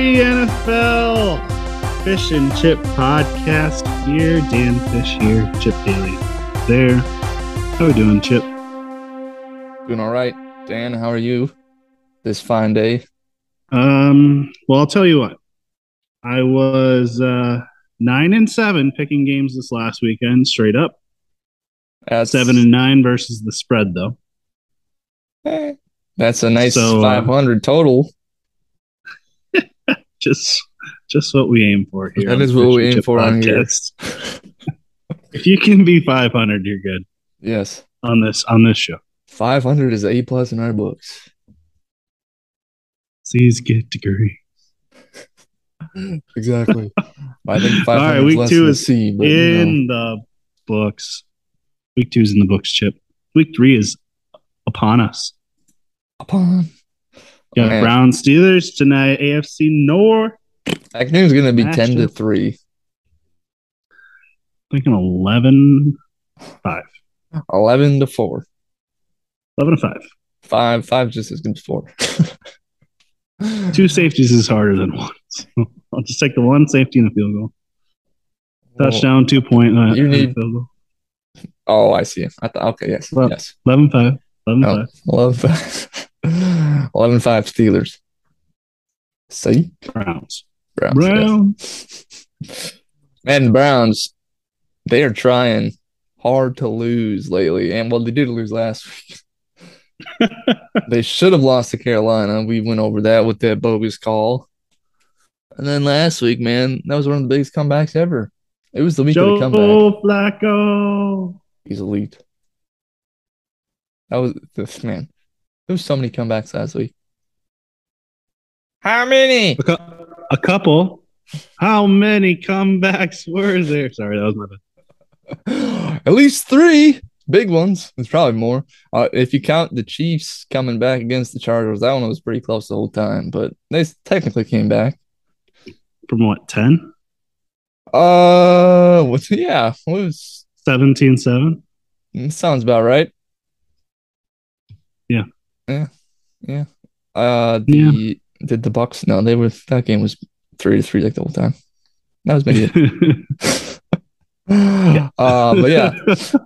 NFL Fish and Chip podcast here. Dan Fish here, Chip Daly there. How are we doing, Chip? Doing all right. Dan, how are you this fine day? Um, well, I'll tell you what. I was uh nine and seven picking games this last weekend, straight up. That's Seven and nine versus the spread, though. eh, that's a nice So, uh, 500 total. Just, just what we aim for here. That is what we aim for on here. If you can be 500, you're good Yes. on this on this show. 500 is A plus in our books. Please get degree. Exactly. I think 500 All right, week two is C, but you know. in the books. Week two is in the books, Chip. Week three is upon us. upon. Got Man. Brown Steelers tonight. AFC North. Afternoon's going to be Matched 10 to up. 3. Thinking 11 5. 11 to 4. 11 to 5. 5. 5 just as good as 4. Two safeties is harder than one. So I'll just take the one safety and a field goal. Touchdown, two point. Uh, You need- field goal. Oh, I see. I thought, okay, yes. Well, yes. 11 5. 11 Oh, 5. 11 5. 11 5 Steelers. See? Browns. Browns. yes. Browns. Man, Browns, they are trying hard to lose lately. And well, they did lose last week. they should have lost to Carolina. We went over that with that bogus call. And then last week, man, that was one of the biggest comebacks ever. It was the week of the comeback. Joe Flacco. He's elite. That was this man. There was so many comebacks last week. How many? A, cou- a couple. How many comebacks were there? Sorry, that was my bad. At least three big ones. It's probably more. Uh, if you count the Chiefs coming back against the Chargers, that one was pretty close the whole time, but they technically came back. From what, 10? Uh, what's yeah? It was 17 7? it sounds about right. Yeah. Yeah, yeah. Uh, the did the Bucks? No, they were. That game was three to three like the whole time. That was maybe it. uh, but yeah,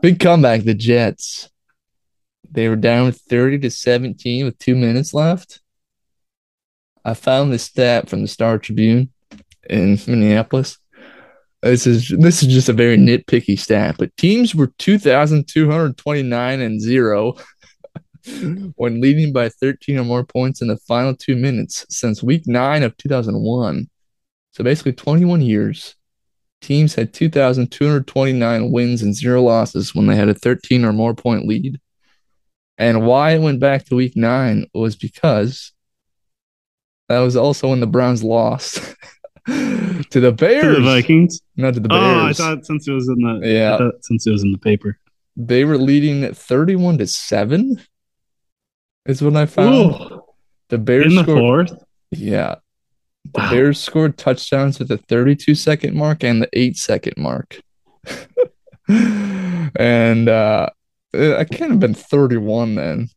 big comeback. The Jets. They were down 30 to 17 with two minutes left. I found this stat from the Star Tribune in Minneapolis. This is this is just a very nitpicky stat, but teams were 2,229 and zero when leading by 13 or more points in the final two minutes since week nine of 2001. So basically 21 years teams had 2,229 wins and zero losses when they had a 13 or more point lead. And why it went back to week nine was because that was also when the Browns lost to the to Bears. the Vikings. Not to the Oh, I thought since it was in the Yeah. Since it was in the paper. they were leading 31 to 7. Is what I found. Ooh, The Bears in the scored fourth. Yeah. The Wow. Bears scored touchdowns at the 32 second mark and the 8 second mark. and uh I can't have been 31 then.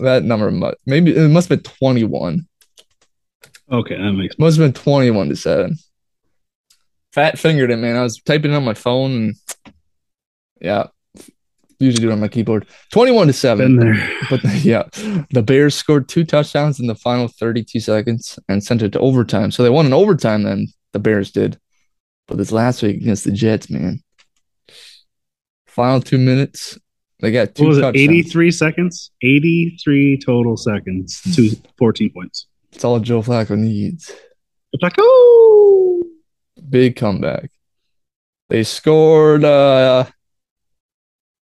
That number must maybe it must have been 21. Okay, that makes Must have been 21 to 7. Fat fingered it, man. I was typing it on my phone and yeah. Usually do it on my keyboard. 21 to 7. been there. But yeah, the Bears scored two touchdowns in the final 32 seconds and sent it to overtime. So they won in overtime then, the Bears did. But this last week against the Jets, man. Final two minutes, they got two What was it? 83 seconds? 83 total seconds to 14 points. It's all Joe Flacco needs. Oh, Big comeback. They scored uh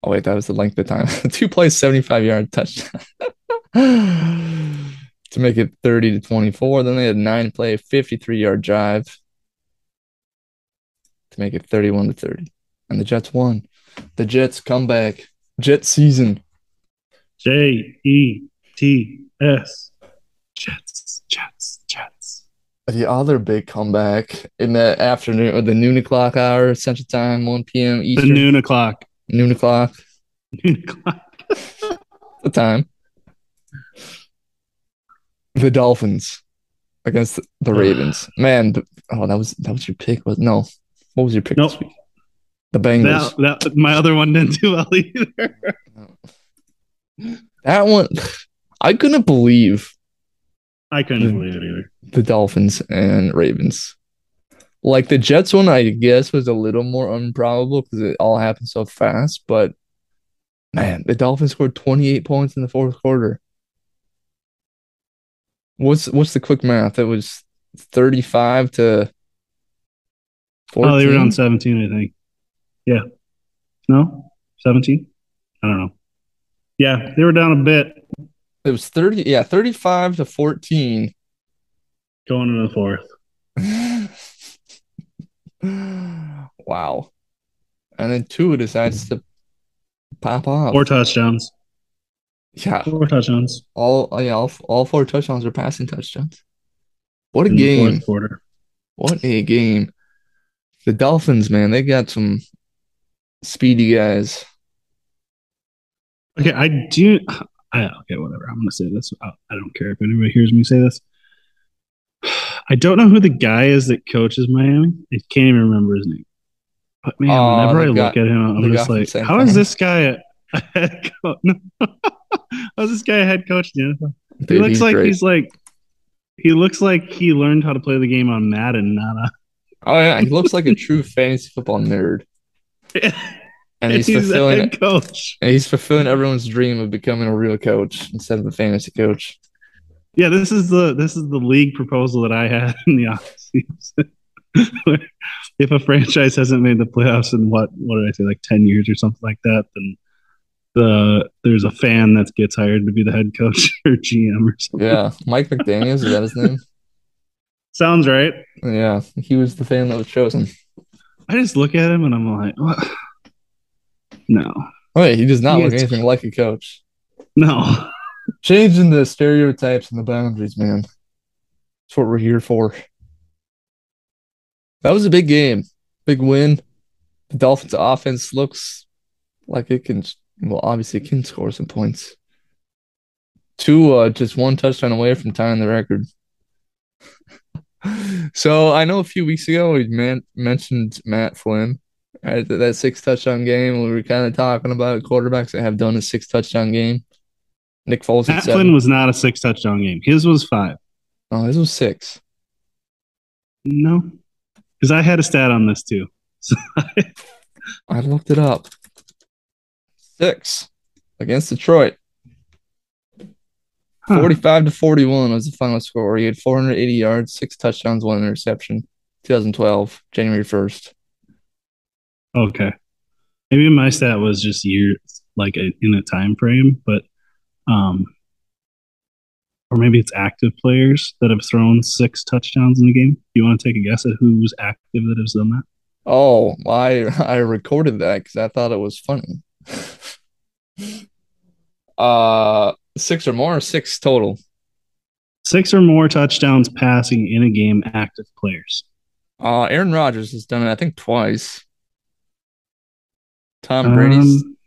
Oh wait, that was the length of time. Two plays, 75 yard touchdown. to make it 30 to 24. Then they had nine play, 53 yard drive to make it 31 to 30. And the Jets won. The Jets come back. Jet season. J E T S. Jets, Jets, Jets. The other big comeback in the afternoon or the noon o'clock hour, Central Time, 1 p.m. Eastern. The noon o'clock. Noon o'clock. Noon o'clock. The time. The Dolphins against the Ravens. Man, oh, that was that was your pick. Was no, what was your pick nope. this week? The Bengals. That, that my other one didn't do well either. that one, I couldn't believe. I couldn't believe it either. The Dolphins and Ravens. Like the Jets one, I guess was a little more improbable because it all happened so fast. But man, the Dolphins scored 28 points in the fourth quarter. What's what's the quick math? It was 35 to 14? Oh, they were down 17, I think. Yeah. No? 17? I don't know. Yeah, they were down a bit. It was 30, yeah, 35 to 14. Going into the fourth. Wow. And then Tua decides to pop off. Four touchdowns. Yeah. Four touchdowns. All uh, yeah, all, all four touchdowns are passing touchdowns. What a In game. quarter. What a game. The Dolphins, man, they got some speedy guys. Okay, I do. I, okay, whatever. I'm gonna say this. I, I don't care if anybody hears me say this. I don't know who the guy is that coaches Miami. I can't even remember his name. But man, oh, whenever I look at him, I'm just like, how is this guy a, head coach? How's this guy a head coach? Yeah. He looks like great. he's like he looks like he learned how to play the game on Madden, not a Oh yeah, he looks like a true fantasy football nerd. And he's, he's fulfilling coach. And he's fulfilling everyone's dream of becoming a real coach instead of a fantasy coach. Yeah, this is the this is the league proposal that I had in the offseason. If a franchise hasn't made the playoffs in what what did I say like ten years or something like that, then the there's a fan that gets hired to be the head coach or GM or something. Yeah, Mike McDaniel's is that his name? Sounds right. Yeah, he was the fan that was chosen. I just look at him and I'm like, what? No. Wait, oh, he does not he look anything like a coach. No. Changing the stereotypes and the boundaries, man. That's what we're here for. That was a big game, big win. The Dolphins' offense looks like it can, well, obviously, it can score some points. Two, uh, just one touchdown away from tying the record. so I know a few weeks ago we man- mentioned Matt Flynn at that six touchdown game. We were kind of talking about quarterbacks that have done a six touchdown game. Nick Foles. Matt Flynn was not a six touchdown game. His was five. Oh, his was six. No, because I had a stat on this too. So I looked it up. Six against Detroit. Huh. 45 to 41 was the final score. He had 480 yards, six touchdowns, one interception. 2012, January 1st. Okay. Maybe my stat was just years, like a, in a time frame, but um, or maybe it's active players that have thrown six touchdowns in a game. Do you want to take a guess at who's active that has done that? Oh, I I recorded that because I thought it was funny. uh, six or more, six total. Six or more touchdowns passing in a game, active players. Uh, Aaron Rodgers has done it, I think, twice. Tom Brady's um,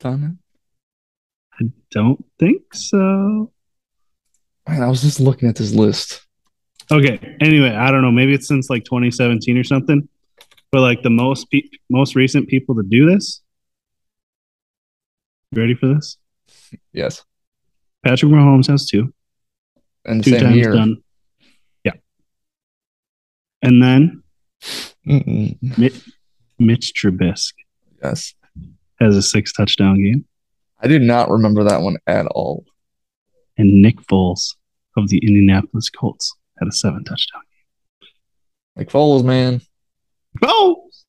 done it. I don't think so. Man, I was just looking at this list. Okay. Anyway, I don't know. Maybe it's since like 2017 or something. But like the most pe- most recent people to do this. You ready for this? Yes. Patrick Mahomes has two. And two times year. done. Yeah. And then Mitch, Mitch Trubisky. Yes. Has a six touchdown game. I do not remember that one at all. And Nick Foles of the Indianapolis Colts had a seven touchdown game. Nick Foles, man. Foles.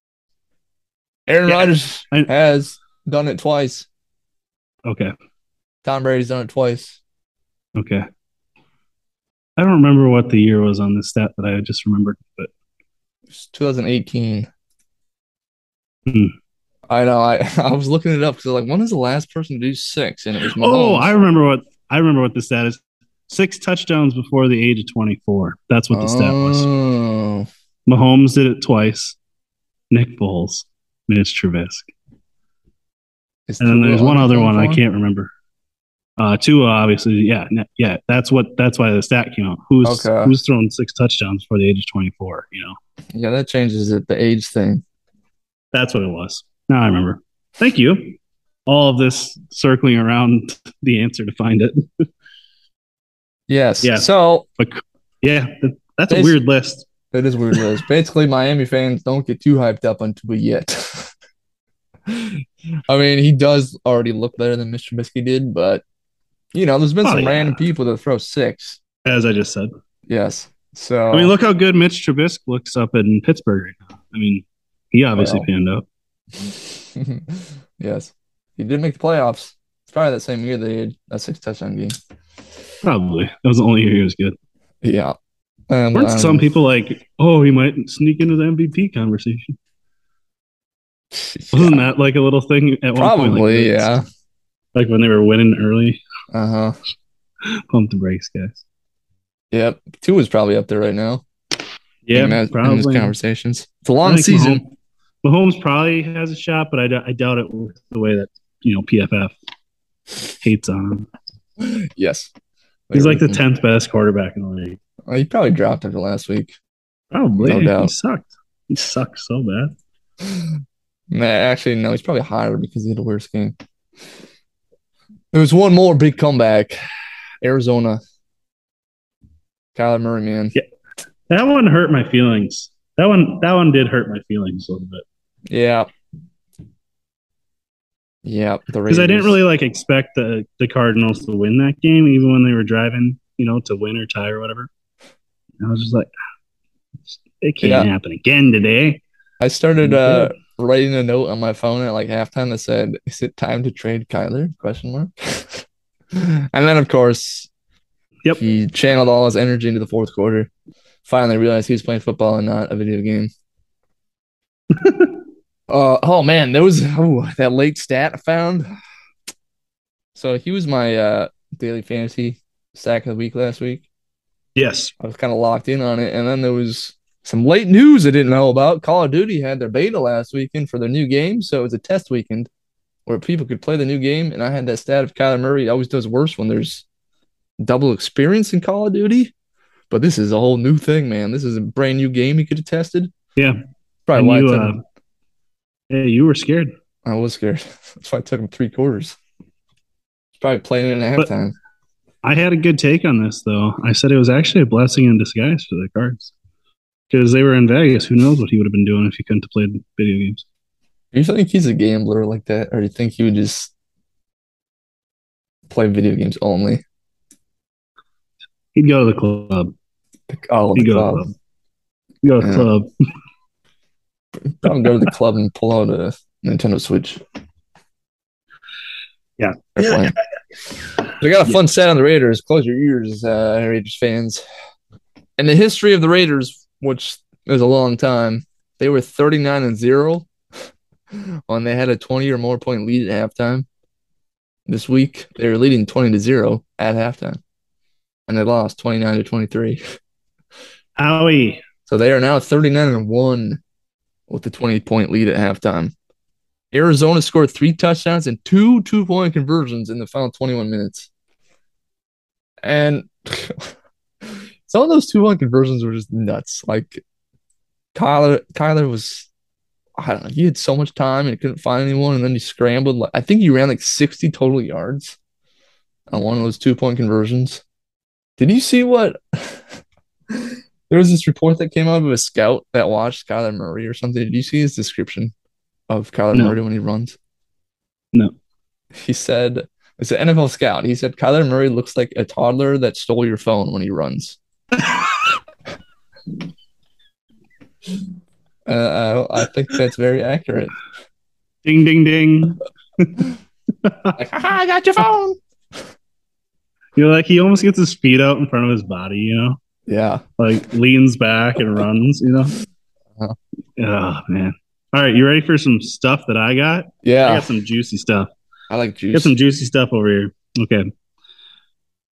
Aaron yeah, Rodgers I, has done it twice. Okay. Tom Brady's done it twice. Okay. I don't remember what the year was on this stat that I just remembered, but it's 2018. Hmm. I know. I I was looking it up because like, when is the last person to do six? And it was Mahomes. Oh, I remember what I remember what the stat is. Six touchdowns before the age of twenty four. That's what the stat was. Oh. Mahomes did it twice. Nick Foles, Mitch Trubisky, and then there's one other one I can't remember. Uh, Tua, obviously, yeah, yeah. That's what. That's why the stat came out. Who's okay. who's thrown six touchdowns for the age of twenty four? You know. Yeah, that changes it. The age thing. That's what it was. Now I remember. Thank you. All of this circling around the answer to find it. yes. Yeah. So. But, yeah, that's a weird list. That is weird list. Basically, Miami fans don't get too hyped up on Tua yet. I mean, he does already look better than Mr. Trubisky did, but you know, there's been oh, some yeah. random people that throw six. As I just said. Yes. So I mean, look how good Mitch Trubisky looks up in Pittsburgh right now. I mean, he obviously well. panned up. yes, he did make the playoffs. It's probably that same year they had a six touchdown game. Probably that was the only year he was good. Yeah. And, Weren't um, some people like, oh, he might sneak into the MVP conversation? Yeah. Wasn't that like a little thing at Probably, one point? Probably, like, yeah. Like when they were winning early. Uh huh. Pump the brakes, guys. Yep, Tua is probably up there right now. Yeah, in probably. In conversations. It's a long season. Mahomes, Mahomes, probably has a shot, but I, I doubt it with the way that you know PFF hates on him. Yes, he's like the tenth best quarterback in the league. Oh, he probably dropped after last week. Probably, no doubt. He sucked. He sucked so bad. Man, actually, no, he's probably higher because he had a worse game. There was one more big comeback. Arizona. Kyler Murray, man. Yeah. That one hurt my feelings. That one that one did hurt my feelings a little bit. Yeah. Yeah. Because I didn't really like expect the, the Cardinals to win that game, even when they were driving, you know, to win or tie or whatever. I was just like, it can't yeah. happen again today. I started uh, writing a note on my phone at like halftime that said, "Is it time to trade Kyler?" Question mark. and then, of course, yep, he channeled all his energy into the fourth quarter. Finally, realized he was playing football and not a video game. uh, oh man, there was oh, that late stat I found. So he was my uh, daily fantasy stack of the week last week. Yes, I was kind of locked in on it, and then there was some late news I didn't know about. Call of Duty had their beta last weekend for their new game, so it was a test weekend where people could play the new game. And I had that stat of Kyler Murray always does worse when there's double experience in Call of Duty. But this is a whole new thing, man. This is a brand new game he could have tested. Yeah, probably why. You, uh, hey, you were scared. I was scared. That's why I took him three quarters. He's probably playing it in halftime. I had a good take on this, though. I said it was actually a blessing in disguise for the cards because they were in Vegas. Who knows what he would have been doing if he couldn't have played video games? Do you think he's a gambler like that, or do you think he would just play video games only? He'd go to the club. Oh, He'd the go club. To the club. He'd go to the yeah. club. Don't go to the club and pull out a Nintendo Switch. Yeah. yeah. We got a fun yeah. set on the Raiders. Close your ears, uh, Raiders fans. In the history of the Raiders, which is a long time. They were 39 and 0 when they had a 20 or more point lead at halftime. This week, they were leading 20 to 0 at halftime. And they lost 29 to 23. Owie. So they are now 39 and 1 with the 20 point lead at halftime. Arizona scored three touchdowns and two two point conversions in the final 21 minutes. And some of those two point conversions were just nuts. Like Kyler, Kyler was, I don't know, he had so much time and couldn't find anyone, and then he scrambled. Like, I think he ran like sixty total yards on one of those two point conversions. Did you see what? there was this report that came out of a scout that watched Kyler Murray or something. Did you see his description of Kyler no. Murray when he runs? No. He said, it's an NFL scout. He said Kyler Murray looks like a toddler that stole your phone when he runs. Uh, I, I, think that's very accurate. Ding, ding, ding. like, I got your phone. You're like, he almost gets his feet out in front of his body, you know? Yeah. Like leans back and runs, you know? Uh-huh. Oh, man. All right. You ready for some stuff that I got? Yeah. I got some juicy stuff. I like juice. Got some juicy stuff over here. Okay.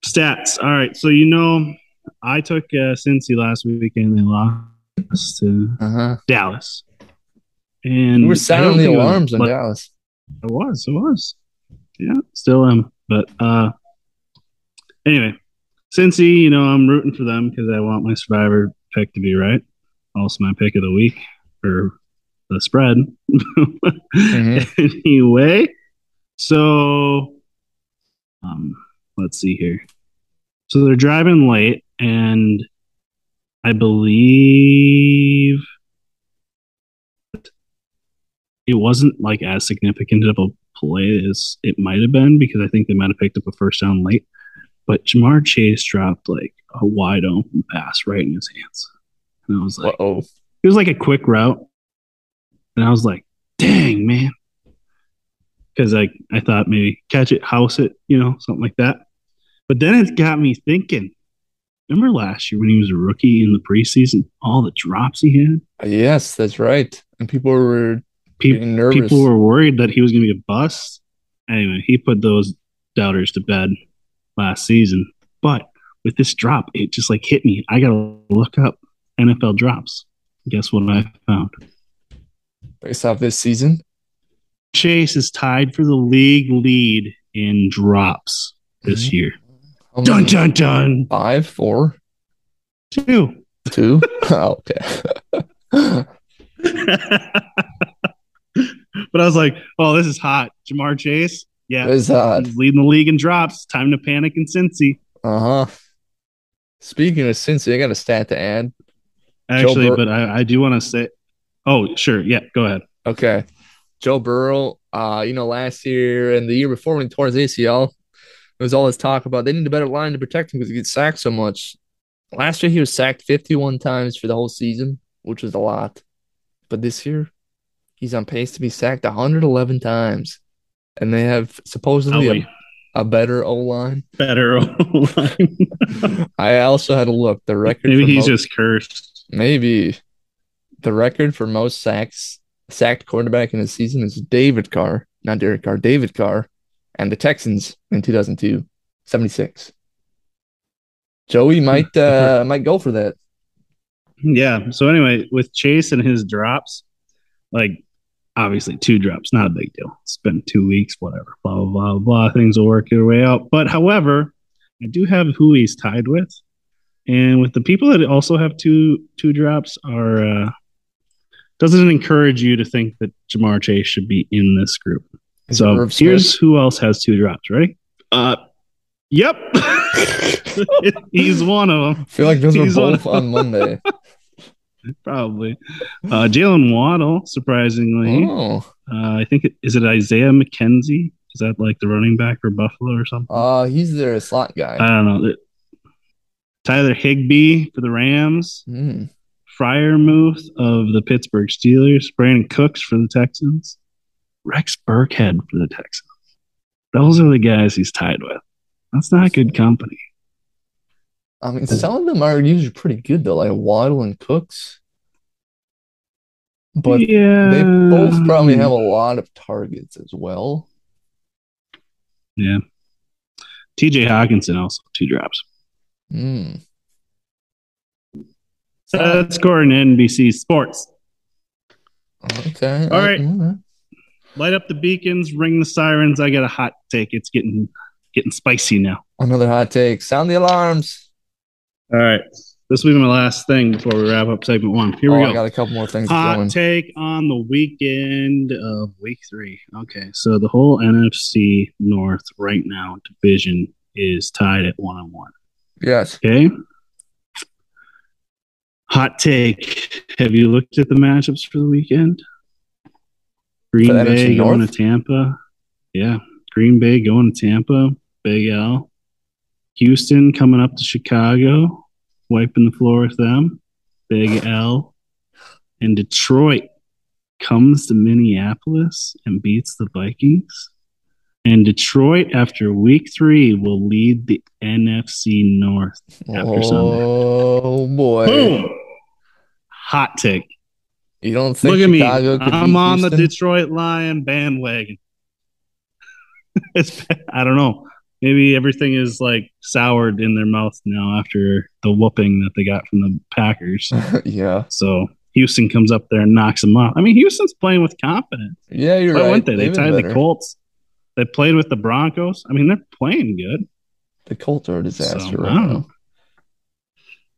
Stats. All right. So, you know, I took uh, Cincy last weekend. They lost to uh-huh. Dallas, and we were sounding the alarms in Dallas. It was, it was, yeah, still am. But uh, Anyway, Cincy, you know, I'm rooting for them because I want my survivor pick to be right. Also, my pick of the week for the spread. mm-hmm. Anyway, so um, let's see here. So they're driving late, and I believe it wasn't like as significant of a play as it might have been because I think they might have picked up a first down late. But Ja'Marr Chase dropped like a wide open pass right in his hands. And I was like, oh it was like a quick route. And I was like, dang, man. Because I, I thought maybe catch it, house it, you know, something like that. But then it got me thinking. Remember last year when he was a rookie in the preseason, all the drops he had? Yes, that's right. And people were people, nervous. People were worried that he was going to be a bust. Anyway, he put those doubters to bed last season. But with this drop, it just like hit me. I got to look up NFL drops. Guess what I found? Based off this season, Chase is tied for the league lead in drops this mm-hmm. year. Dun dun dun. Five, four, two, two. oh, okay. but I was like, "Oh, this is hot." Ja'Marr Chase, yeah. He's leading the league in drops. Time to panic in Cincy. Uh huh. Speaking of Cincy, I got a stat to add. Actually, Bur- but I, I do want to say, oh, sure, yeah, go ahead. Okay, Joe Burrow. Uh, you know, last year and the year before when he tore his ACL, it was all this talk about they need a better line to protect him because he gets sacked so much. Last year he was sacked 51 times for the whole season, which was a lot. But this year, he's on pace to be sacked 111 times, and they have supposedly a, a, better O line. Better O line. I also had to look the record. Maybe he's most, just cursed. Maybe the record for most sacks sacked quarterback in a season is David Carr, not Derek Carr, David Carr, and the Texans in 2002, 76. Joey might uh, might go for that. Yeah. So anyway, with Chase and his drops, like obviously two drops, not a big deal. It's been two weeks, whatever. Blah blah blah blah. Things will work their way out. But however, I do have who he's tied with, and with the people that also have two two drops are uh, doesn't encourage you to think that Ja'Marr Chase should be in this group. Is so here's who else has two drops. Ready? Uh, yep. He's one of them. I feel like those He's were both on Monday. Probably. Uh, Jaylen Waddle, surprisingly. Oh. Uh, I think it, is it Isaiah McKenzie? Is that like the running back for Buffalo or something? Uh, he's their slot guy. I don't know. Tyler Higbee for the Rams. Mm. Freiermuth of the Pittsburgh Steelers. Brandin Cooks for the Texans. Rex Burkhead for the Texans. Those are the guys he's tied with. That's not good company. I mean, some of them are usually pretty good though, like Waddle and Cooks. But yeah. they both probably have a lot of targets as well. Yeah. TJ Hockenson also two drops. Mm. That's according to NBC Sports. Okay. All right. Mm-hmm light up the beacons, ring the sirens. I got a hot take. It's getting getting spicy now. Another hot take. Sound the alarms. All right. This will be my last thing before we wrap up segment one. Here oh, we go. I got a couple more things. Hot going. take on the weekend of week three. Okay, so the whole NFC North right now division is tied at one on one. Yes. Okay. Hot take. Have you looked at the matchups for the weekend? Green Bay going North? to Tampa. Yeah. Green Bay going to Tampa. Big L. Houston coming up to Chicago, wiping the floor with them. Big L. And Detroit comes to Minneapolis and beats the Vikings. And Detroit, after week three, will lead the NFC North after oh, Sunday. Oh, boy. Boom. Hot take. You don't think Look Chicago at me. I'm on Houston? the Detroit Lion bandwagon. it's I don't know. Maybe everything is like soured in their mouth now after the whooping that they got from the Packers. yeah. So Houston comes up there and knocks them off. I mean, Houston's playing with confidence. Yeah, you're Why right. They? they tied the Colts. They played with the Broncos. I mean, they're playing good. The Colts are a disaster So, right now.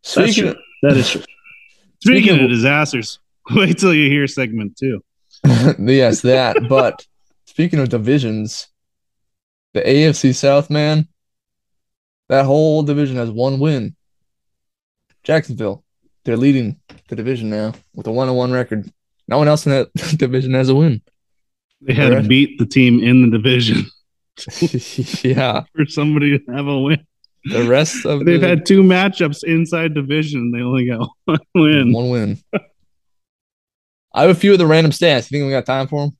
Speaking of, That is true. Speaking Speaking of disasters, wait till you hear segment two. yes, that. But speaking of divisions, the AFC South, man, that whole division has one win. Jacksonville, they're leading the division now with a one on one record. No one else in that division has a win. They had to beat the team in the division yeah, for somebody to have a win. the rest of They've the, had two matchups inside division. They only got one win. one win. I have a few of the random stats. You think we got time for them?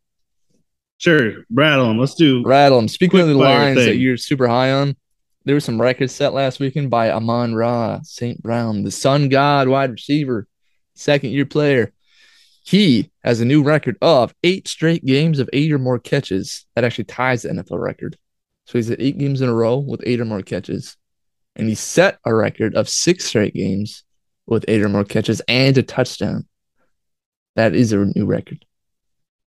Sure, rattle them. Let's do. Rattle them. Speaking of the lines that you're super high on, there were some records set last weekend by Amon Ra, St. Brown, the Sun God wide receiver, second year player. He has a new record of eight straight games of eight or more catches. That actually ties the NFL record. So he's at eight games in a row with eight or more catches. And he set a record of six straight games with eight or more catches and a touchdown. That is a new record.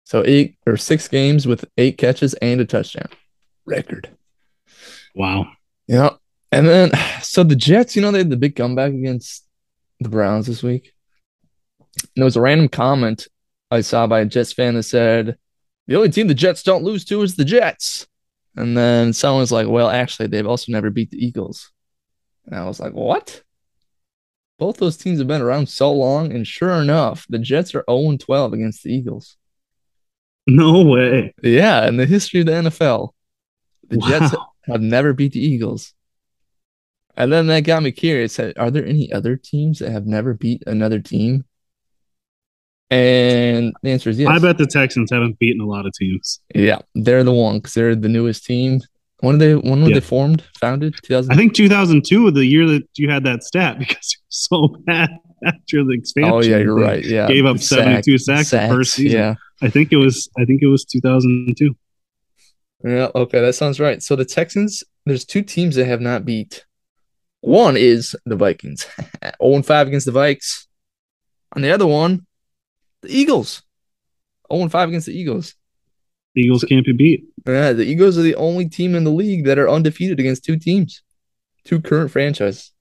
So eight or six games with eight catches and a touchdown. Record. Wow. Yeah. And then, so the Jets, you know, they had the big comeback against the Browns this week. And there was a random comment I saw by a Jets fan that said, the only team the Jets don't lose to is the Jets. And then someone's like, well, actually, they've also never beat the Eagles. And I was like, what? Both those teams have been around so long. And sure enough, the Jets are 0 12 against the Eagles. No way. Yeah. In the history of the NFL, the Jets have never beat the Eagles. And then that got me curious. Uh, are there any other teams that have never beat another team? And the answer is yes. I bet the Texans haven't beaten a lot of teams. Yeah, they're the one because they're the newest team. When did they? When were Yeah. they formed? Founded? Two thousand. I think 2002 was the year that you had that stat because you're so bad after the expansion. Oh yeah, you're right. Yeah, Gave up The 72 sacks, the first season. Yeah. I think it was. I think it was 2002. Yeah, okay, that sounds right. So the Texans, there's two teams that have not beat. One is the Vikings, 0 and 5 against the Vikes. And the other one, the Eagles, 0 and 5 against the Eagles. Eagles can't be beat. Yeah, the Eagles are the only team in the league that are undefeated against two teams, two current franchises.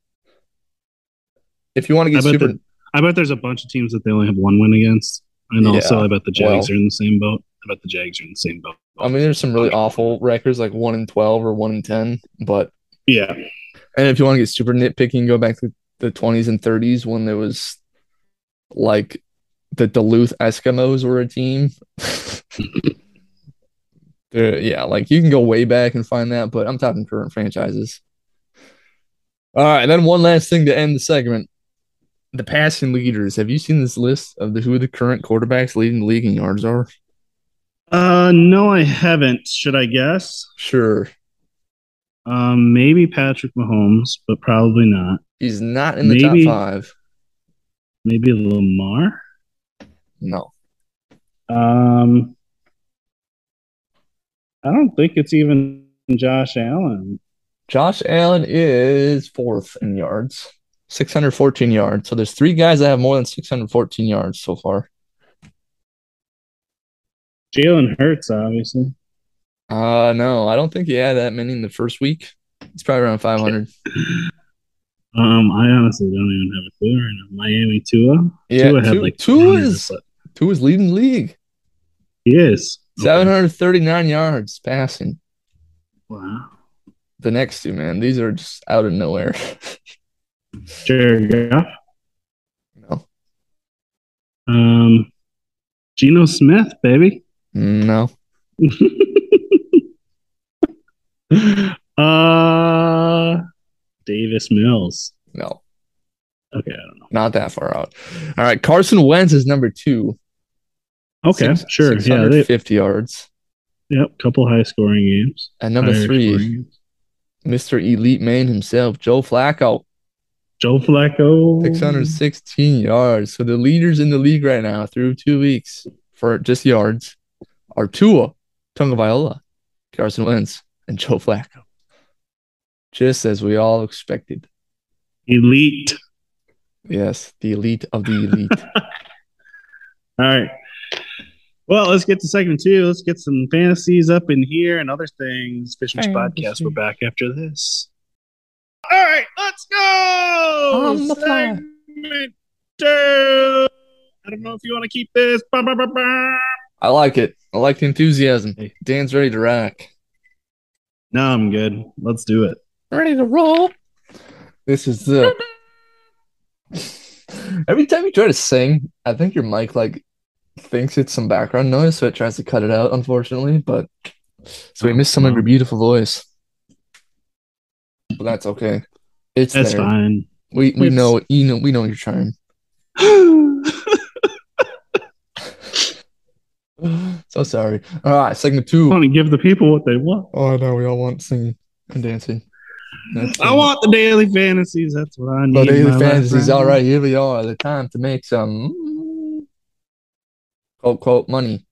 If you want to get bet, super, I bet there's a bunch of teams that they only have one win against. And also, I bet the Jags well- are in the same boat. I bet the Jags are in the same boat. I mean, there's some really awful records like one in twelve or one in ten, but Yeah. And if you want to get super nitpicky, go back to the 20s and 30s when there was like the Duluth Eskimos were a team. Yeah, like you can go way back and find that, but I'm talking current franchises. All right, and then one last thing to end the segment. The passing leaders. Have you seen this list of the who the current quarterbacks leading the league in yards are? Uh, no, I haven't. Should I guess? Sure. Um, maybe Patrick Mahomes, but probably not. He's not in the Maybe- top five. Maybe Lamar. No. Um, I don't think it's even Josh Allen. Josh Allen is fourth in yards, 614 yards. So there's three guys that have more than 614 yards so far. Jalen Hurts, obviously. Uh no, I don't think he had that many in the first week. It's probably around 500. Um, I honestly don't even have a clue right now. Miami Tua. Yeah, Tua had two, like 200, is two is leading the league. he is Okay. 739 yards passing. Wow. The next two, man, these are just out of nowhere. Jared Goff. no, Um, Geno Smith, baby. no, uh, Davis Mills. no, Okay, I don't know. not that far out. All right, Carson Wentz is number two. Okay, Six- sure. Yeah, they, 650 yards. yep. Couple high scoring games. And number Higher three. Mr. Elite Man himself, Joe Flacco, Joe Flacco. 616 yards. So the leaders in the league right now through two weeks for just yards are Tua, Tagovailoa, Carson Wentz, and Joe Flacco. Just as we all expected. Elite. Yes, the elite of the elite. All right. Well, let's get to segment two. Let's get some fantasies up in here and other things. Fish Fish Podcast. We're back after this. All right, let's go. On the fly. Segment two. I don't know if you want to keep this. Ba, ba, ba, ba. I like it. I like the enthusiasm. Dan's ready to rock. No, I'm good. Let's do it. Ready to roll. This is the. Every time you try to sing, I think your mic like thinks it's some background noise, so it tries to cut it out, unfortunately. But so we missed some of oh. your beautiful voice. But that's okay. It's That's there. fine. We we It's- know you know we know you're trying. So sorry. All right, segment two. I want to give the people what they want. Oh, I know we all want singing and dancing. That's I want the daily fantasies. That's what I need. But daily fantasies. All right, here we are. The time to make some quote quote money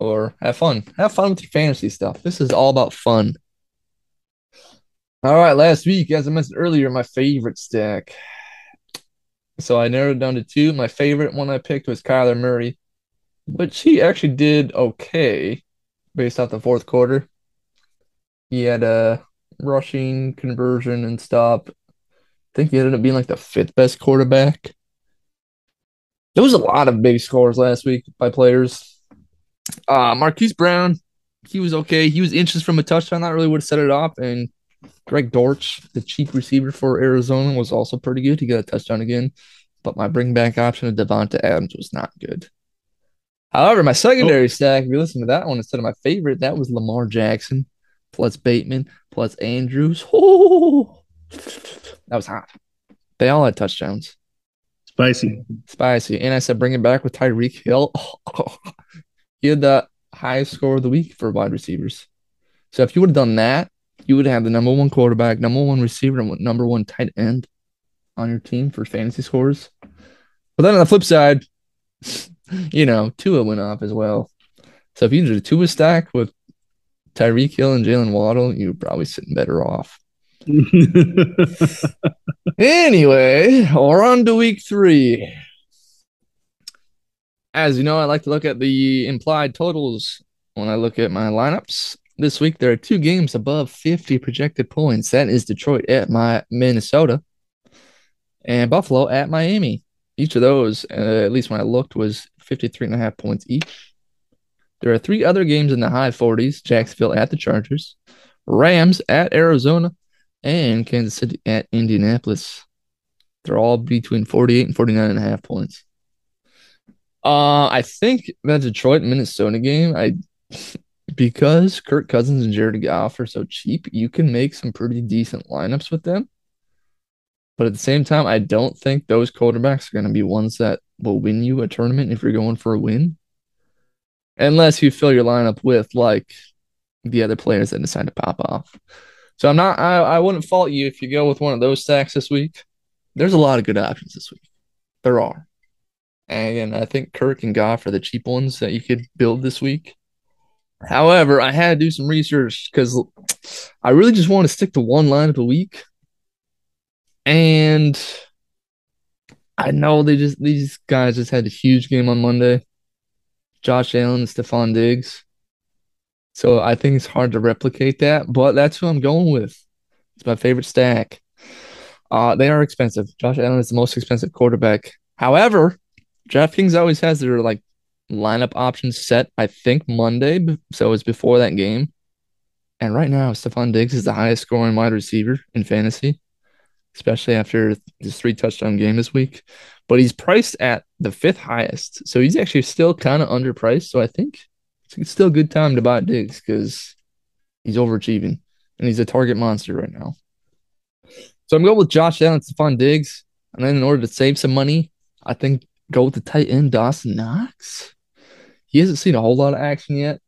or have fun. Have fun with your fantasy stuff. This is all about fun. All right, last week, as I mentioned earlier, my favorite stack. So I narrowed down to two. My favorite one I picked was Kyler Murray, which he actually did okay based off the fourth quarter. He had a rushing conversion and stop. I think he ended up being like the fifth best quarterback. There was a lot of big scores last week by players. Uh Marquise Brown, he was okay. He was inches from a touchdown. That really would have set it off. And Greg Dortch, the cheap receiver for Arizona, was also pretty good. He got a touchdown again. But my bring back option of Davante Adams was not good. However, my secondary oh. stack, if you listen to that one instead of my favorite, that was Lamar Jackson plus Bateman plus Andrews. Oh, that was hot. They all had touchdowns. Spicy. Spicy. And I said bring it back with Tyreek Hill. he had the highest score of the week for wide receivers. So if you would have done that, you would have the number one quarterback, number one receiver, and number one tight end on your team for fantasy scores. But then on the flip side, you know, Tua went off as well. So if you did a Tua stack with Tyreek Hill and Jaylen Waddle, you're probably sitting better off. Anyway, we're on to week three. As you know, I like to look at the implied totals when I look at my lineups. This week, there are two games above 50 projected points. That is Detroit at my Minnesota and Buffalo at Miami. Each of those, uh, at least when I looked, was 53 and a half points each. There are three other games in the high 40s Jacksonville at the Chargers, Rams at Arizona, and Kansas City at Indianapolis. They're all between 48 and 49 and a half points. Uh, I think that Detroit Minnesota game, I because Kirk Cousins and Jared Goff are so cheap, you can make some pretty decent lineups with them. But at the same time, I don't think those quarterbacks are going to be ones that will win you a tournament if you're going for a win. Unless you fill your lineup with like the other players that decide to pop off. So I'm not I, I wouldn't fault you if you go with one of those stacks this week. There's a lot of good options this week. There are. And I think Kirk and Goff are the cheap ones that you could build this week. However, I had to do some research because I really just want to stick to one lineup a week. And I know they just these guys just had a huge game on Monday. Josh Allen and Stefon Diggs. So I think it's hard to replicate that, but that's who I'm going with. It's my favorite stack. Uh, they are expensive. Josh Allen is the most expensive quarterback. However, DraftKings always has their like lineup options set. I think Monday, so it's before that game. And right now, Stefon Diggs is the highest scoring wide receiver in fantasy, especially after his three touchdown game this week. But he's priced at the fifth highest, so he's actually still kind of underpriced. So I think it's still a good time to buy Diggs because he's overachieving and he's a target monster right now. So I'm going with Josh Allen, Stefon Diggs, and then in order to save some money, I think go with the tight end Dawson Knox. He hasn't seen a whole lot of action yet,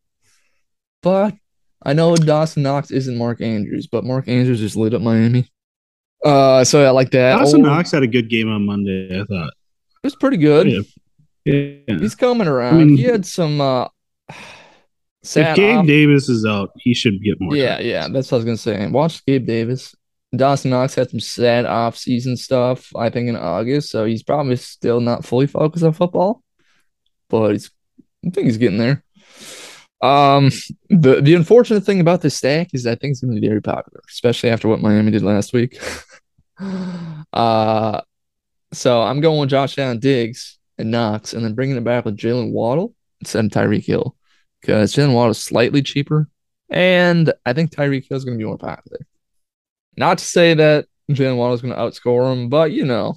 but I know Dawson Knox isn't Mark Andrews, but Mark Andrews just lit up Miami. Uh, so I like that. Dawson Or- Knox had a good game on Monday. I thought. It was pretty good. Yeah. Yeah. He's coming around. I mean- he had some uh, If Gabe off- Davis is out, he should get more. Yeah, yeah, that's what I was gonna say. Watch Gabe Davis. Dawson Knox had some sad off-season stuff, I think, in August, so he's probably still not fully focused on football, but he's, I think he's getting there. Um, the the unfortunate thing about this stack is I think it's gonna be very popular, especially after what Miami did last week. Uh, so I'm going with Josh Allen, Diggs, and Knox, and then bringing it back with Jaylen Waddle instead of Tyreek Hill because Jaylen Waddle is slightly cheaper, and I think Tyreek Hill is going to be more popular. Not to say that Jaylen Waddle is going to outscore him, but you know,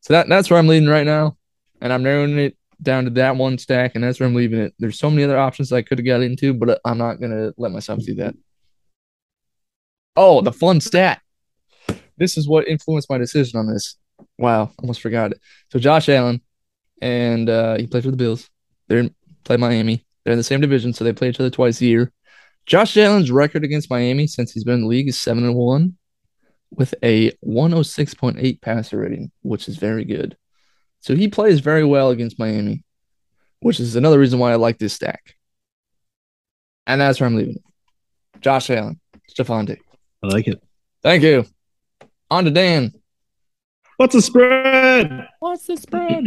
so that that's where I'm leading right now, and I'm narrowing it down to that one stack, and that's where I'm leaving it. There's so many other options I could have got into, but I'm not to let myself do that. Oh, the fun stat. This is what influenced my decision on this. Wow, almost forgot it. So Josh Allen, and uh, he played for the Bills. They're in, play Miami. They're in the same division, so they play each other twice a year. Josh Allen's record against Miami since he's been in the league is seven and one, with a 106.8 passer rating, which is very good. So he plays very well against Miami, which is another reason why I like this stack. And that's where I'm leaving it. Josh Allen, Stefon Diggs. I like it. Thank you. On to Dan. What's the spread? What's the spread?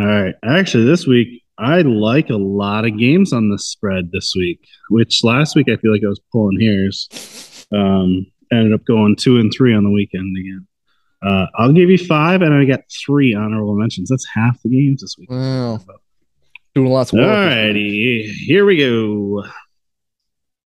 All right. Actually, this week I like a lot of games on the spread this week. Which last week I feel like I was pulling hairs. Um, ended up going two and three on the weekend again. Uh, I'll give you five, and I got three honorable mentions. That's half the games this week. Wow. Doing lots of All work. righty, here we go.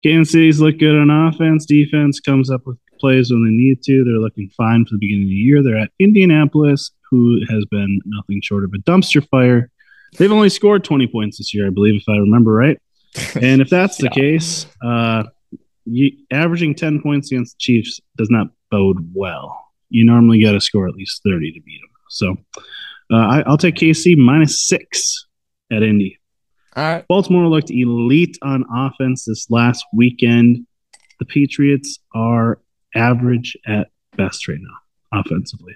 Kansas City's look good on offense. Defense comes up with plays when they need to. They're looking fine for the beginning of the year. They're at Indianapolis, who has been nothing short of a dumpster fire. They've only scored 20 points this year, I believe, if I remember right. And if that's the case, uh, you, averaging 10 points against the Chiefs does not bode well. You normally got to score at least 30 to beat them. So uh, I, I'll take KC minus six at Indy. All right. Baltimore looked elite on offense this last weekend. The Patriots are average at best right now, offensively.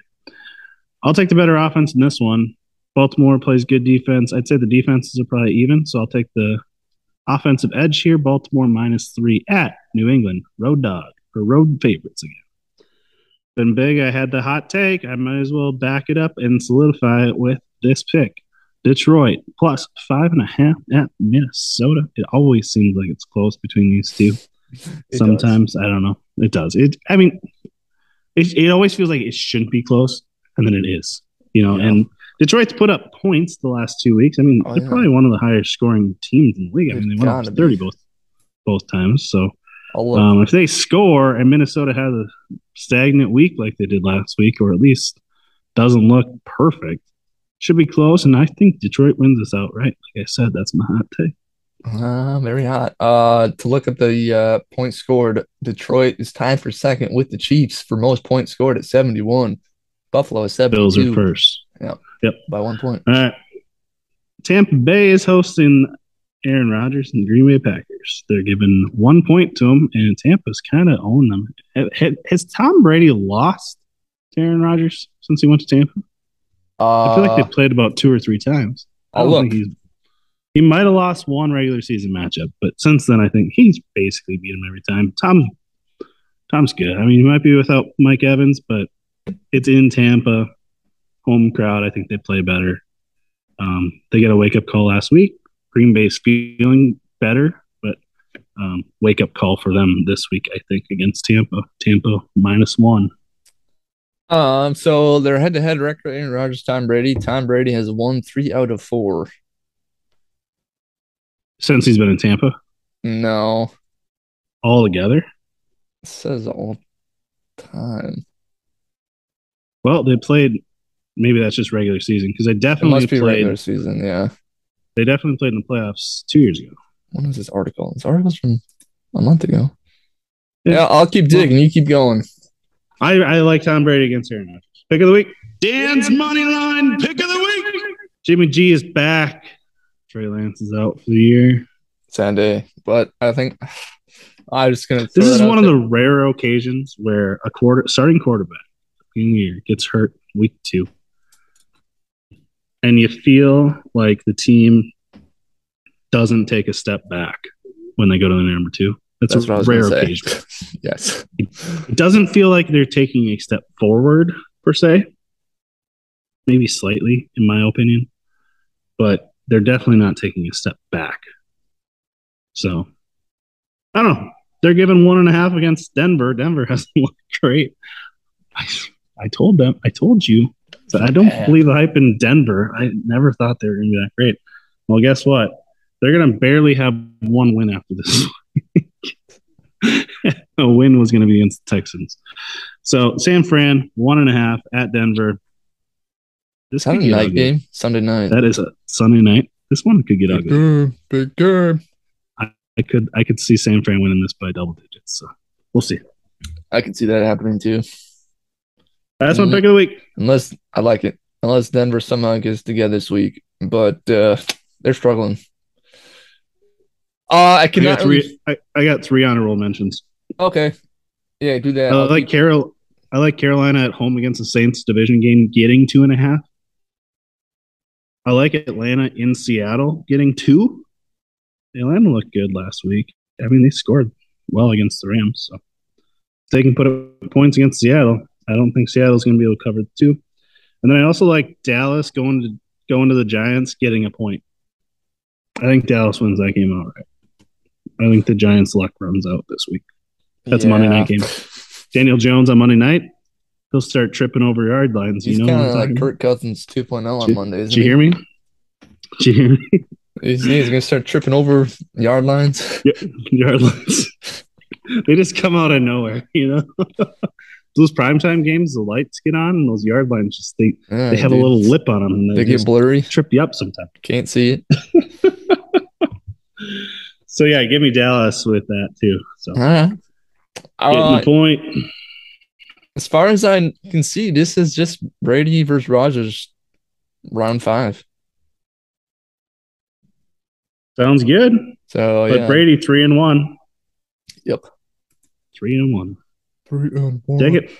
I'll take the better offense in this one. Baltimore plays good defense. I'd say the defenses are probably even, so I'll take the offensive edge here. Baltimore minus three at New England. Road dog or road favorites again. Been big. I had the hot take. I might as well back it up and solidify it with this pick. Detroit plus five and a half at Minnesota. It always seems like it's close between these two. It Sometimes I don't know. It does. It. I mean, it. It always feels like it shouldn't be close, and then it is. You know, Yeah. and Detroit's put up points the last two weeks. I mean, Oh, they're yeah. probably one of the highest scoring teams in the league. I mean, they went up to be. thirty both both times. So. Um, if they score and Minnesota has a stagnant week like they did last week, or at least doesn't look perfect, should be close. And I think Detroit wins this outright. Like I said, that's my hot take. Uh, very hot. Uh, to look at the uh, points scored, Detroit is tied for second with the Chiefs for most points scored at 71. Buffalo is 72. Bills are first. yep by one point. All right. Tampa Bay is hosting Aaron Rodgers and the Green Bay Packers. They're giving one point to them, and Tampa's kind of owned them. Ha- ha- Has Tom Brady lost to Aaron Rodgers since he went to Tampa? I feel like Uh, they played about two or three times. I don't look. think he might have lost one regular season matchup, but since then I think he's basically beat him every time. Tom's Tom's good. I mean, he might be without Mike Evans, but it's in Tampa, home crowd. I think they play better. Um, they got a wake up call last week. Green Bay's feeling better, but um, wake up call for them this week. I think against Tampa. Tampa minus one. Um, so their head-to-head record: Aaron Rodgers, Tom Brady. Tom Brady has won three out of four. Since he's been in Tampa, No, all together. it says all time. Well, they played. Maybe that's just regular season because they It definitely must be played. regular season. Yeah. They definitely played in the playoffs two years ago. When was this article? This article's from a month ago. Yeah. Yeah, I'll keep digging. You keep going. I, I like Tom Brady against Aaron Rodgers. Pick of the week. Dan's money line pick of the week. Jimmy G is back. Trey Lance is out for the year. Sad day, but I think I'm just gonna. This is one of the rare occasions where a quarter starting quarterback in the year gets hurt week two, and you feel like the team doesn't take a step back when they go to the number two. That's, That's a rare occasion. yes. It doesn't feel like they're taking a step forward per se. Maybe slightly, in my opinion, but they're definitely not taking a step back. So I don't know. They're giving one and a half against Denver. Denver hasn't looked great. I, I told them, I told you, that I don't bad. believe the hype in Denver. I never thought they were going to be that great. Well, guess what? They're going to barely have one win after this a win was going to be against the Texans. So San Fran, one and a half at Denver. This could Sunday night ugly. game. Sunday night. That is a Sunday night. This one could get Big ugly. game. Big game. I could I could see San Fran winning this by double digits. So we'll see. I can see that happening too. That's my Mhm. pick of the week. Unless I like it. Unless Denver somehow gets together this week. But uh they're struggling. Uh I I got three. really- I, I got three honorable mentions. Okay. Yeah, do that. I like Carol. I like Carolina at home against the Saints division game, getting two and a half. I like Atlanta in Seattle getting two. Atlanta looked good last week. I mean, they scored well against the Rams, so if they can put up points against Seattle. I don't think Seattle's going to be able to cover the two. And then I also like Dallas going to going to the Giants, getting a point. I think Dallas wins that game outright. I think the Giants' luck runs out this week. That's a Monday night game. Daniel Jones on Monday night, he'll start tripping over yard lines. He's you know, kind of like Kirk Cousins 2.0 on Did- Mondays. Did you hear me? Did you hear me? He's, he's gonna start tripping over yard lines. yard lines. they just come out of nowhere, you know. those primetime games, the lights get on, and those yard lines just they, Yeah, they have dude. a little lip on them, and they, get blurry. trip you up sometimes. Can't see it. So yeah, give me Dallas with that too. So getting Uh, the point. as far as I can see, this is just Brady versus Rodgers, round five. Sounds good. So but yeah, Brady three and one. Yep. Three and one. Three and one. Take it.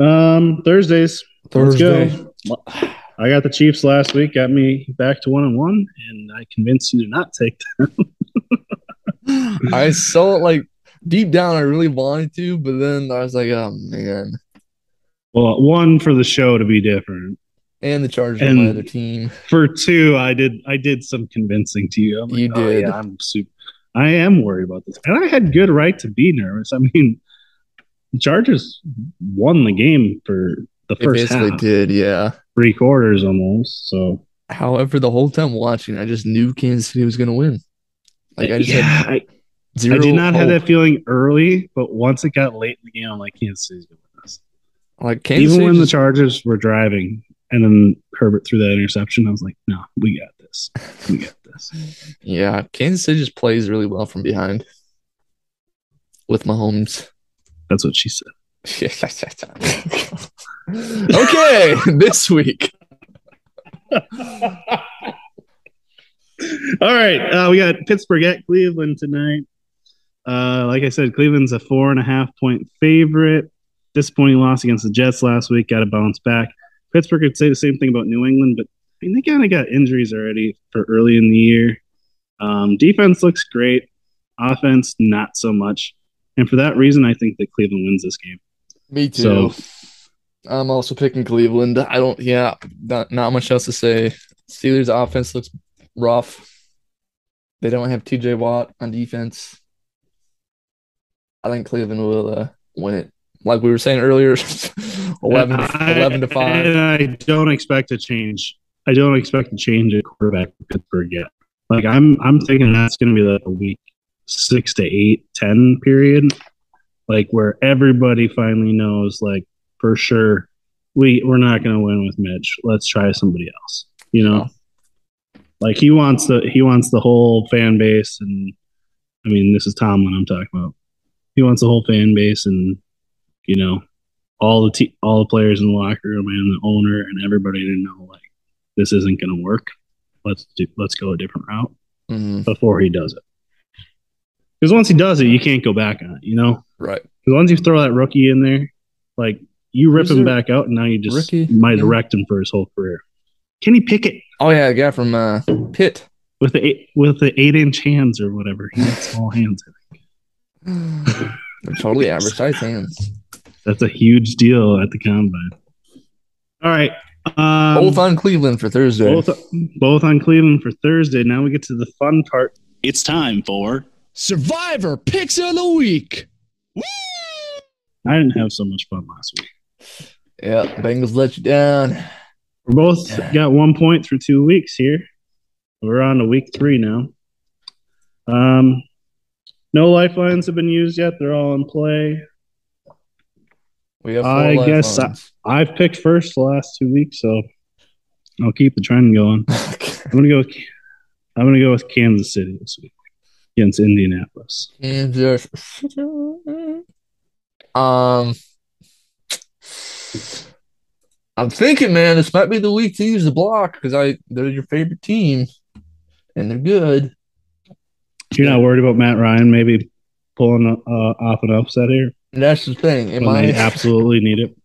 Um, Thursdays. Let's go. Thursday. I got the Chiefs last week, got me back to one and one, and I convinced you to not take them. I saw it like deep down. I really wanted to, but then I was like, oh man. Well, one for the show to be different. And the Chargers are And- my other team. For two, I did I did some convincing to you. I'm like, You oh, did. yeah, I'm super. I am worried about this, and I had good right to be nervous. I mean, the Chargers won the game for the They first basically half, did, yeah. three quarters almost. So However, the whole time watching, I just knew Kansas City was going to win. Like I just yeah, had I, zero. I did not have that feeling early, but once it got late in the game, I'm like, Kansas City's going to win this. Like Kansas Even City when the Chargers were driving and then Herbert threw that interception, I was like, no, we got this. We got this. yeah, Kansas City just plays really well from behind with Mahomes. That's what she said. okay, this week. All right. Uh, we got Pittsburgh at Cleveland tonight. Uh, like I said, Cleveland's a four and a half point favorite. Disappointing loss against the Jets last week. Got to bounce back. Pittsburgh could say the same thing about New England, but I mean, they kind of got injuries already for early in the year. Um, defense looks great. Offense, not so much. And for that reason, I think that Cleveland wins this game. Me too. So- I'm also picking Cleveland. I don't. Yeah, not not much else to say. Steelers offense looks rough. They don't have T.J. Watt on defense. I think Cleveland will uh, win it. Like we were saying earlier, 11, I- 11 to five. And I don't expect a change. I don't expect to change a quarterback for Pittsburgh yet. Like I'm, I'm thinking that's going to be like a week six to eight, ten period, like where everybody finally knows, like for sure, we we're not going to win with Mitch. Let's try somebody else. You know, like he wants the he wants the whole fan base, and I mean this is Tomlin I'm talking about. He wants the whole fan base, and you know all the te- all the players in the locker room and the owner and everybody to know like this isn't going to work. Let's do let's go a different route Mhm, before he does it. Because once he does it, you can't go back on it. You know, Right. because once you throw that rookie in there, like you rip Who's him the back out, and now you just rookie? might Yeah. erect him for his whole career. Kenny Pickett Oh yeah, the guy from uh, Pitt. with the eight, with the eight inch hands or whatever. He has small hands. They're totally average size hands. That's a huge deal at the combine. All right. Um, Both on Cleveland for Thursday. both both on Cleveland for Thursday. Now we get to the fun part. It's time for Survivor Picks of the Week. I didn't have so much fun last week. Yeah, Bengals let you down. We're both got one point through two weeks here. We're on to week three now. Um, no lifelines have been used yet. They're all in play. We have. I guess I, I've picked first the last two weeks, so I'll keep the trend going. I'm gonna go. With, I'm gonna go with Kansas City this week against Indianapolis. Kansas. Um, I'm thinking, man, this might be the week to use the block because I they're your favorite team, and they're good. You're not worried about Matt Ryan maybe pulling uh, off an upset here. That's the thing. Am I absolutely need it?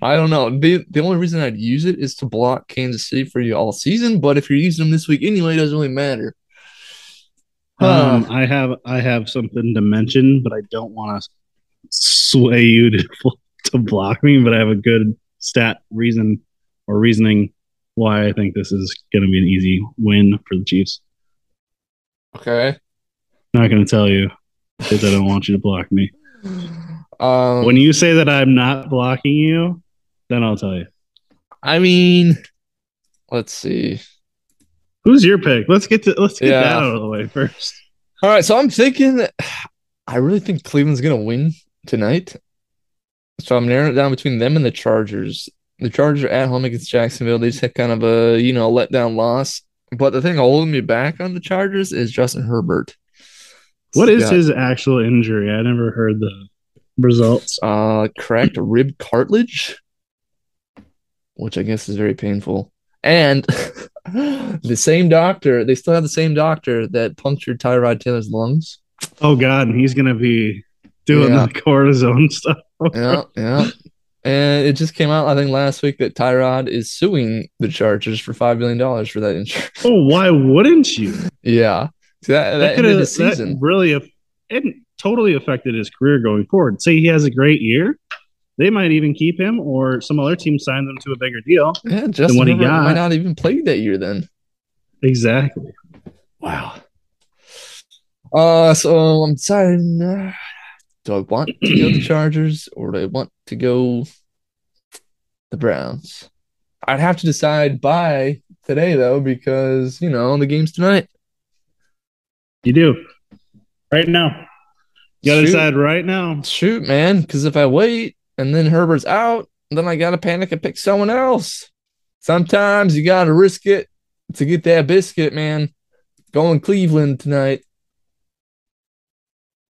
I don't know. The the only reason I'd use it is to block Kansas City for you all season. But if you're using them this week anyway, it doesn't really matter. Um, I have I have something to mention, but I don't want to sway you to to block me. But I have a good stat reason or reasoning why I think this is going to be an easy win for the Chiefs. Okay. Not going to tell you because I don't want you to block me. Um, when you say that I'm not blocking you, then I'll tell you. I mean, let's see. Who's your pick? Let's get to let's get yeah. that out of the way first. All right, so I'm thinking I really think Cleveland's gonna win tonight. So I'm narrowing it down between them and the Chargers. The Chargers are at home against Jacksonville. They just had kind of a you know letdown loss. But the thing holding me back on the Chargers is Justin Herbert. What is his actual injury? I never heard the results. Uh, cracked rib cartilage, which I guess is very painful. And the same doctor, they still have the same doctor that punctured Tyrod Taylor's lungs. Oh God, and he's gonna be doing yeah. the cortisone stuff. yeah, yeah. And it just came out, I think, last week that Tyrod is suing the Chargers for five billion dollars for that insurance. Oh, why wouldn't you? yeah, that, that, that ended the season. really, it totally affected his career going forward. Say he has a great year, they might even keep him, or some other team sign them to a bigger deal. Yeah, just what he got. Might not even play that year then. Exactly. Wow. Uh, so I'm deciding. Uh, do I want to go the Chargers or do I want to go the Browns? I'd have to decide by today though, because you know the game's tonight. You do right now. You gotta Shoot. decide right now. Shoot, man, because if I wait and then Herbert's out, then I gotta panic and pick someone else. Sometimes you gotta risk it to get that biscuit, man. Going Cleveland tonight.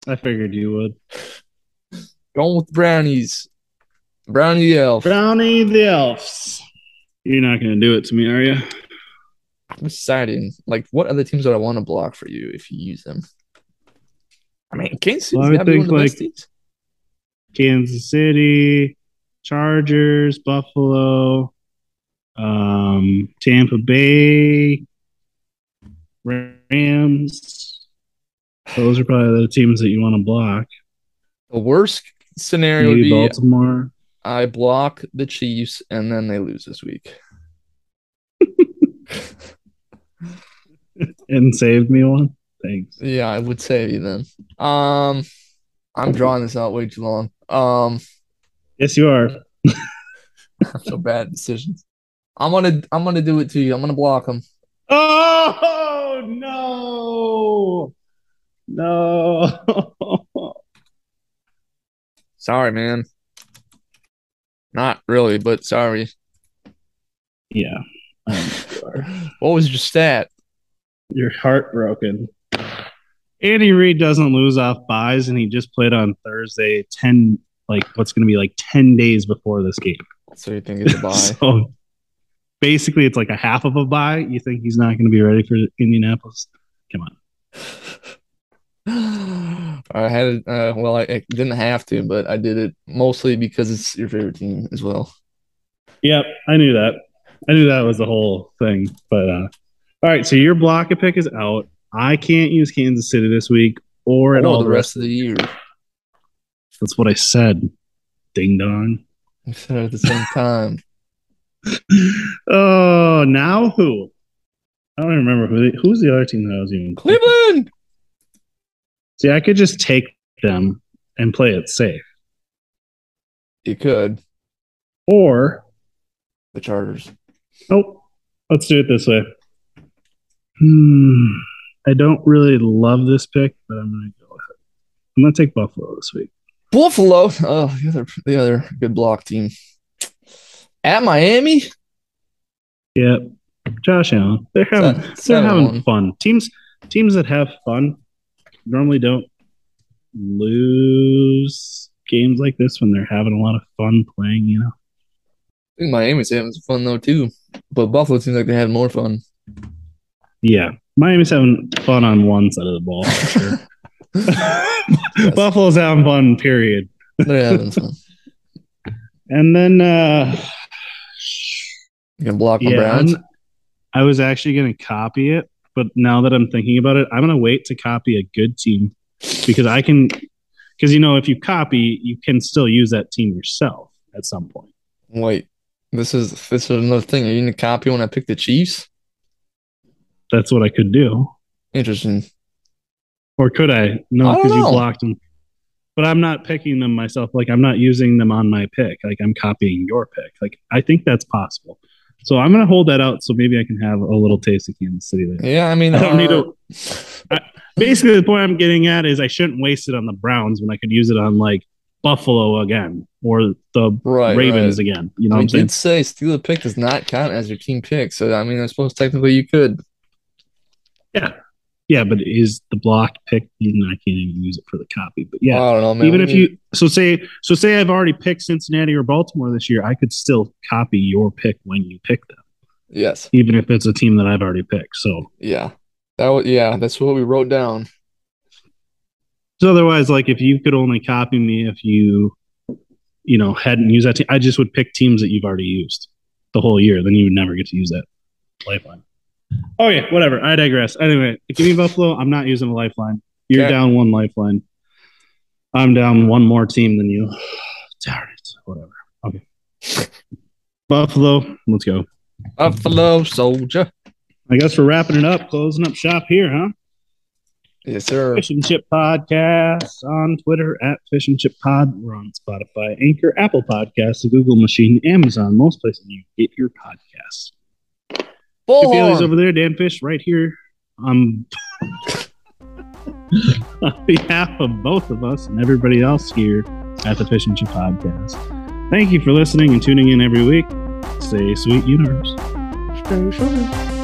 I figured you would. Going with brownies. Brownie the elf. Brownie the elves. You're not gonna do it to me, are you? I'm deciding. Like, what other teams would I want to block for you if you use them? I mean, Kansas City's well, got to one of the like best teams. Kansas City, Chargers, Buffalo, um, Tampa Bay, Rams. Those are probably the teams that you want to block. The worst scenario Maybe would be Baltimore. I block the Chiefs and then they lose this week. and saved me one. Thanks. Yeah, I would save you then. Um, I'm drawing this out way too long. Um, yes, you are. so bad decisions. I'm gonna I'm gonna do it to you. I'm gonna block him. Oh no, no. sorry, man. Not really, but sorry. Yeah. what was your stat? You're heartbroken. Andy Reid doesn't lose off byes, and he just played on Thursday. Ten, like what's going to be like ten days before this game. So you think it's a bye? so basically, it's like a half of a bye. You think he's not going to be ready for Indianapolis? Come on. I had uh, well, I, I, didn't have to, but I did it mostly because it's your favorite team as well. Yep, I knew that. I knew that was the whole thing. But uh, all right, so your block a pick is out. I can't use Kansas City this week or at all the rest of the year. That's what I said. Ding dong. I said it at the same time. oh, now who? I don't remember who. who's the other team that I was even. Cleveland. See, I could just take them and play it safe. You could. Or the Chargers. Oh, let's do it this way. Hmm. I don't really love this pick, but I'm gonna go ahead. I'm gonna take Buffalo this week. Buffalo, oh, the other the other good block team at Miami. Yep, Josh Allen. They're having they they're having one. fun. Teams teams that have fun normally don't lose games like this when they're having a lot of fun playing. You know. I think Miami's having some fun though too, but Buffalo seems like they had more fun. Yeah, Miami's having fun on one side of the ball for sure. yes. Buffalo's having fun. Period. They're having fun. and then uh you can block yeah, Browns. I was actually going to copy it, but now that I'm thinking about it, I'm going to wait to copy a good team because I can. Because you know, if you copy, you can still use that team yourself at some point. Wait, this is this is another thing. Are you going to copy when I pick the Chiefs? That's what I could do. Interesting. Or could I? No, because you blocked them. But I'm not picking them myself. Like I'm not using them on my pick. Like I'm copying your pick. Like I think that's possible. So I'm gonna hold that out. So maybe I can have a little taste of Kansas City later. Yeah, I mean, I don't uh, need to. I, basically, the point I'm getting at is I shouldn't waste it on the Browns when I could use it on like Buffalo again or the right, Ravens right. again. You know, I did say steal a pick does not count as your team pick. So I mean, I suppose technically you could. Yeah, but is the block pick? Even I can't even use it for the copy. But yeah, I don't know, man. Even if you so say so say I've already picked Cincinnati or Baltimore this year, I could still copy your pick when you pick them. Yes, even if it's a team that I've already picked. So yeah, that was yeah, that's what we wrote down. So otherwise, like if you could only copy me if you, you know, hadn't used that team, I just would pick teams that you've already used the whole year. Then you would never get to use that lifeline. Oh yeah, whatever. I digress. Anyway, give me Buffalo. I'm not using a lifeline. You're okay. down one lifeline. I'm down one more team than you. Darn it. Whatever. Okay. Buffalo. Let's go. Buffalo soldier. I guess we're wrapping it up, closing up shop here, huh? Yes, sir. Fish and Chip Podcast on Twitter at Fish and Chip Pod. We're on Spotify, Anchor, Apple Podcasts, the Google Machine, Amazon, most places you get your podcasts. Bullhorn. over there, Dan Fish, right here. Um, on behalf of both of us and everybody else here at the Fish and Chip Podcast. Thank you for listening and tuning in every week. Stay sweet, universe. Stay sweet.